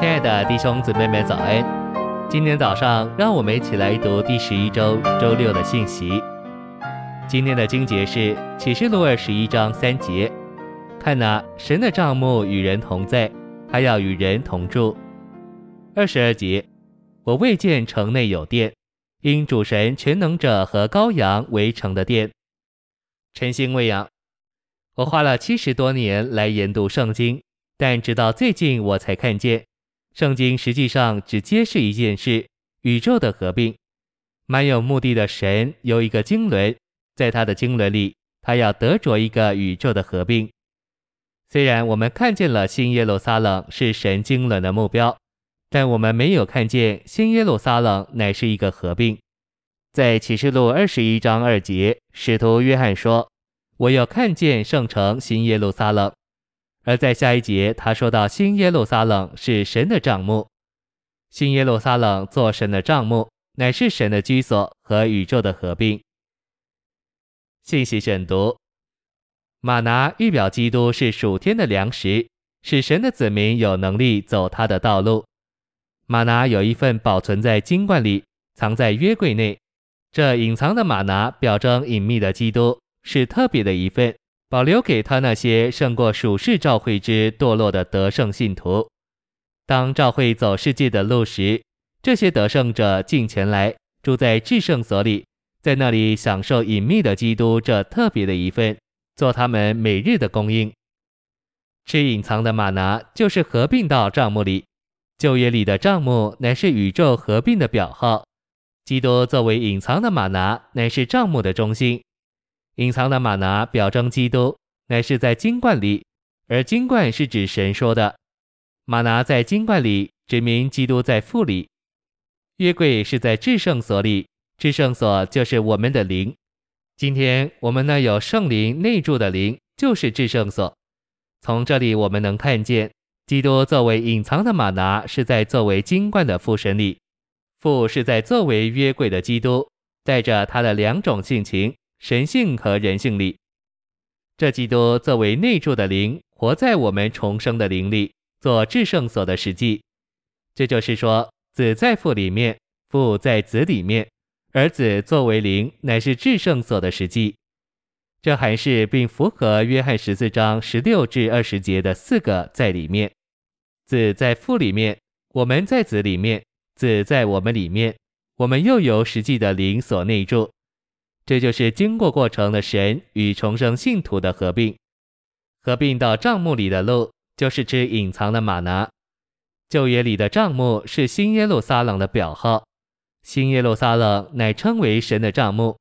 亲爱的弟兄姊妹们，早安！今天早上，让我们一起来读第十一周周六的信息。今天的经节是启示录二十一章三节：“看哪，神的帐幕与人同在，还要与人同住。”二十二节：“我未见城内有殿，因主神全能者和羔羊为城的殿。”晨星未央，我花了七十多年来研读圣经，但直到最近我才看见。圣经实际上只揭示一件事：宇宙的合并。满有目的的神有一个经纶，在他的经纶里，他要得着一个宇宙的合并。虽然我们看见了新耶路撒冷是神经纶的目标，但我们没有看见新耶路撒冷乃是一个合并。在启示录二十一章二节，使徒约翰说：“我要看见圣城新耶路撒冷。”而在下一节，他说到新耶路撒冷是神的帐幕，新耶路撒冷做神的帐幕，乃是神的居所和宇宙的合并。信息选读：马拿预表基督是属天的粮食，使神的子民有能力走他的道路。马拿有一份保存在金罐里，藏在约柜内，这隐藏的马拿表征隐秘的基督，是特别的一份。保留给他那些胜过属世教会之堕落的得胜信徒。当教会走世界的路时，这些得胜者进前来，住在至圣所里，在那里享受隐秘的基督这特别的一份，做他们每日的供应。吃隐藏的玛拿，就是合并到账目里。旧约里的账目乃是宇宙合并的表号，基督作为隐藏的玛拿，乃是账目的中心。隐藏的吗哪表征基督，乃是在金冠里，而金冠是指神说的。吗哪在金冠里，指明基督在父里。约柜是在至圣所里，至圣所就是我们的灵。今天我们那有圣灵内住的灵，就是至圣所。从这里我们能看见，基督作为隐藏的吗哪，是在作为金冠的父神里。父是在作为约柜的基督，带着他的两种性情。神性和人性里，这基督作为内住的灵，活在我们重生的灵里，做至圣所的实际。这就是说，子在父里面，父在子里面，而子作为灵，乃是至圣所的实际。这还是并符合约翰十四章十六至二十节的四个在里面。子在父里面，我们在子里面，子在我们里面，我们又由实际的灵所内住。这就是经过过程的神与重生信徒的合并，合并到帐幕里的路，就是指隐藏的吗哪。旧约里的帐幕是新耶路撒冷的表号，新耶路撒冷乃称为神的帐幕。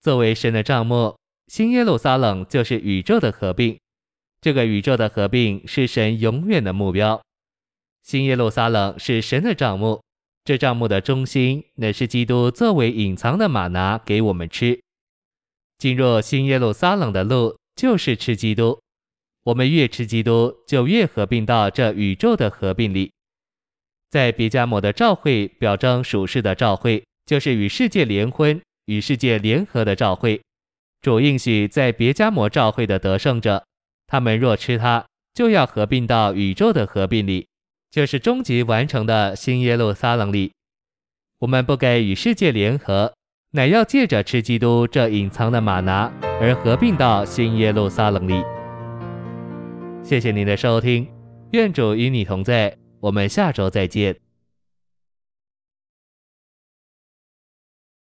作为神的帐幕，新耶路撒冷就是宇宙的合并。这个宇宙的合并是神永远的目标。新耶路撒冷是神的帐幕。这帐目的中心乃是基督作为隐藏的玛拿给我们吃。进入新耶路撒冷的路就是吃基督。我们越吃基督，就越合并到这宇宙的合并里。在别加摩的召会表征属世的召会，就是与世界联婚、与世界联合的召会。主应许在别加摩召会的得胜者，他们若吃它，就要合并到宇宙的合并里。就是终极完成的新耶路撒冷里，我们不该与世界联合，乃要借着吃基督这隐藏的马拿而合并到新耶路撒冷里。谢谢您的收听，愿主与你同在，我们下周再见。